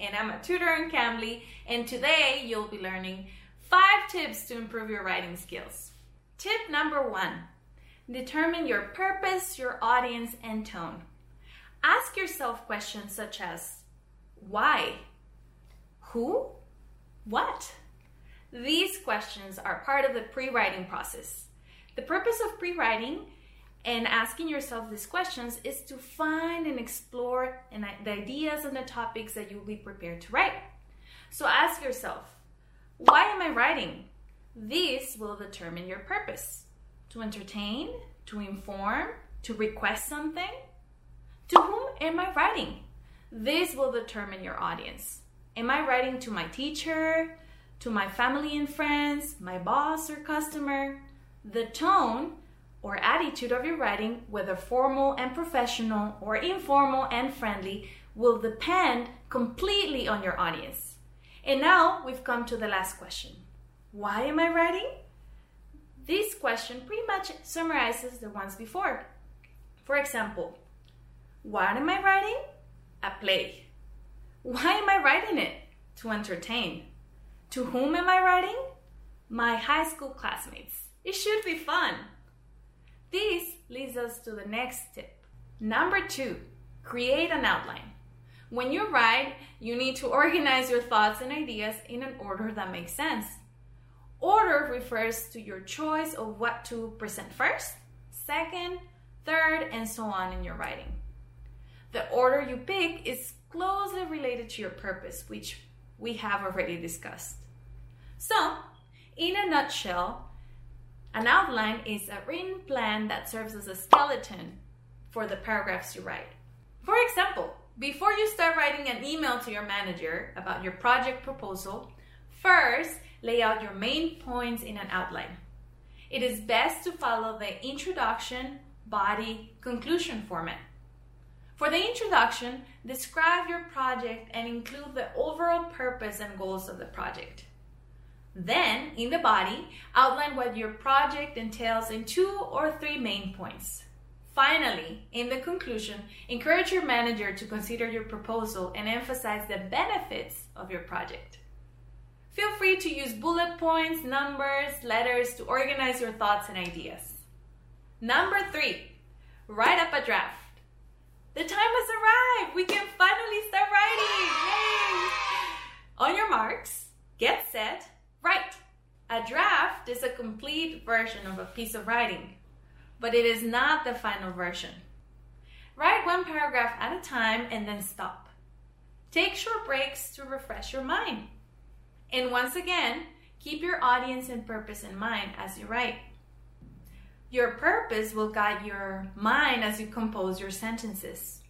And I'm a tutor in Cambly, and today you'll be learning five tips to improve your writing skills. Tip number one determine your purpose, your audience, and tone. Ask yourself questions such as why, who, what. These questions are part of the pre writing process. The purpose of pre writing and asking yourself these questions is to find and explore the ideas and the topics that you'll be prepared to write. So ask yourself, why am I writing? This will determine your purpose to entertain, to inform, to request something. To whom am I writing? This will determine your audience. Am I writing to my teacher, to my family and friends, my boss or customer? The tone or attitude of your writing, whether formal and professional or informal and friendly, will depend completely on your audience. And now we've come to the last question Why am I writing? This question pretty much summarizes the ones before. For example, what am I writing? A play. Why am I writing it? To entertain. To whom am I writing? My high school classmates. It should be fun. This leads us to the next tip. Number two, create an outline. When you write, you need to organize your thoughts and ideas in an order that makes sense. Order refers to your choice of what to present first, second, third, and so on in your writing. The order you pick is closely related to your purpose, which we have already discussed. So, in a nutshell, an outline is a written plan that serves as a skeleton for the paragraphs you write. For example, before you start writing an email to your manager about your project proposal, first lay out your main points in an outline. It is best to follow the introduction, body, conclusion format. For the introduction, describe your project and include the overall purpose and goals of the project. Then, in the body, outline what your project entails in two or three main points. Finally, in the conclusion, encourage your manager to consider your proposal and emphasize the benefits of your project. Feel free to use bullet points, numbers, letters to organize your thoughts and ideas. Number three, write up a draft. The time has arrived. We can finally start writing. Yay! On your marks, get set, Right. A draft is a complete version of a piece of writing, but it is not the final version. Write one paragraph at a time and then stop. Take short breaks to refresh your mind. And once again, keep your audience and purpose in mind as you write. Your purpose will guide your mind as you compose your sentences.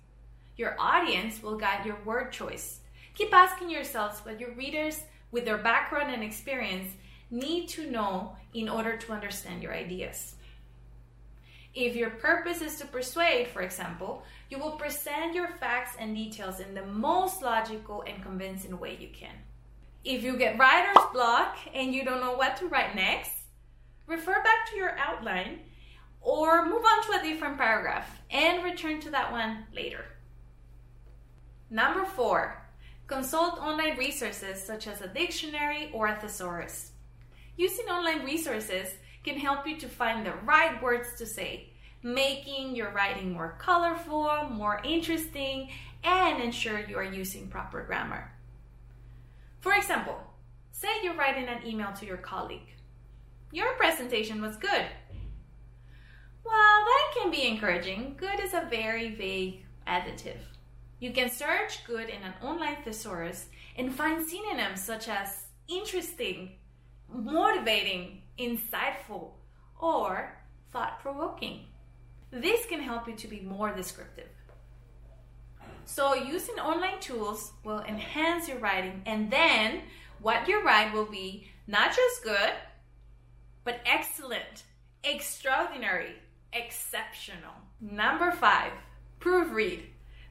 Your audience will guide your word choice. Keep asking yourselves what your readers with their background and experience need to know in order to understand your ideas. If your purpose is to persuade, for example, you will present your facts and details in the most logical and convincing way you can. If you get writer's block and you don't know what to write next, refer back to your outline or move on to a different paragraph and return to that one later. Number four, Consult online resources such as a dictionary or a thesaurus. Using online resources can help you to find the right words to say, making your writing more colorful, more interesting, and ensure you are using proper grammar. For example, say you're writing an email to your colleague. Your presentation was good. While that can be encouraging, good is a very vague adjective. You can search good in an online thesaurus and find synonyms such as interesting, motivating, insightful, or thought provoking. This can help you to be more descriptive. So, using online tools will enhance your writing, and then what you write will be not just good, but excellent, extraordinary, exceptional. Number five, proofread.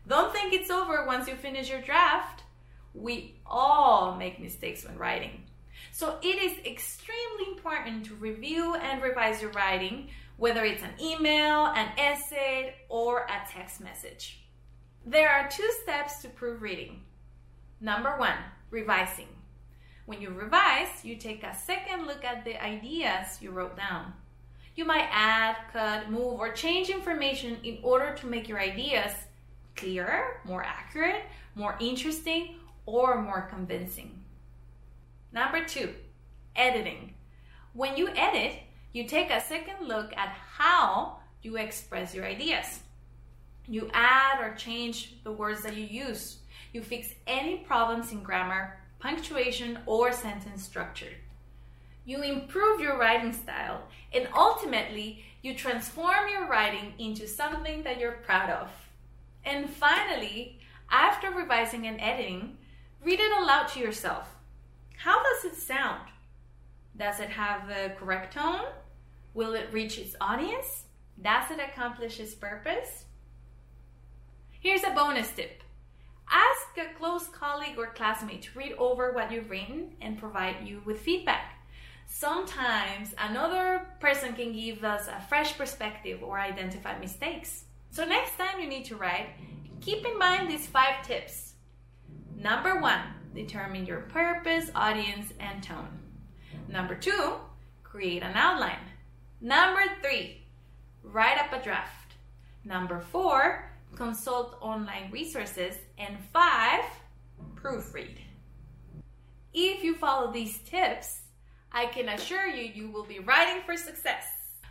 Don't think it's over once you finish your draft. We all make mistakes when writing. So it is extremely important to review and revise your writing, whether it's an email, an essay, or a text message. There are two steps to proofreading. Number one, revising. When you revise, you take a second look at the ideas you wrote down. You might add, cut, move, or change information in order to make your ideas clearer, more accurate, more interesting, or more convincing. Number two, editing. When you edit, you take a second look at how you express your ideas. You add or change the words that you use. You fix any problems in grammar, punctuation, or sentence structure. You improve your writing style, and ultimately, you transform your writing into something that you're proud of. And finally, after revising and editing, read it aloud to yourself. How does it sound? Does it have the correct tone? Will it reach its audience? Does it accomplish its purpose? Here's a bonus tip. Ask a close colleague or classmate to read over what you've written and provide you with feedback. Sometimes another person can give us a fresh perspective or identify mistakes. So, next time you need to write, keep in mind these five tips. Number one, determine your purpose, audience, and tone. Number two, create an outline. Number three, write up a draft. Number four, consult online resources. And five, proofread. If you follow these tips, I can assure you, you will be writing for success.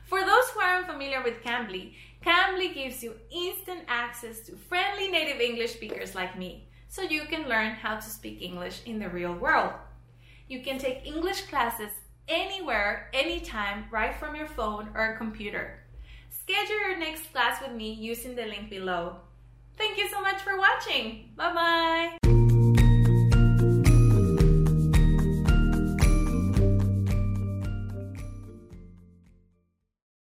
For those who aren't familiar with Cambly, Cambly gives you instant access to friendly native English speakers like me, so you can learn how to speak English in the real world. You can take English classes anywhere, anytime, right from your phone or computer. Schedule your next class with me using the link below. Thank you so much for watching. Bye bye.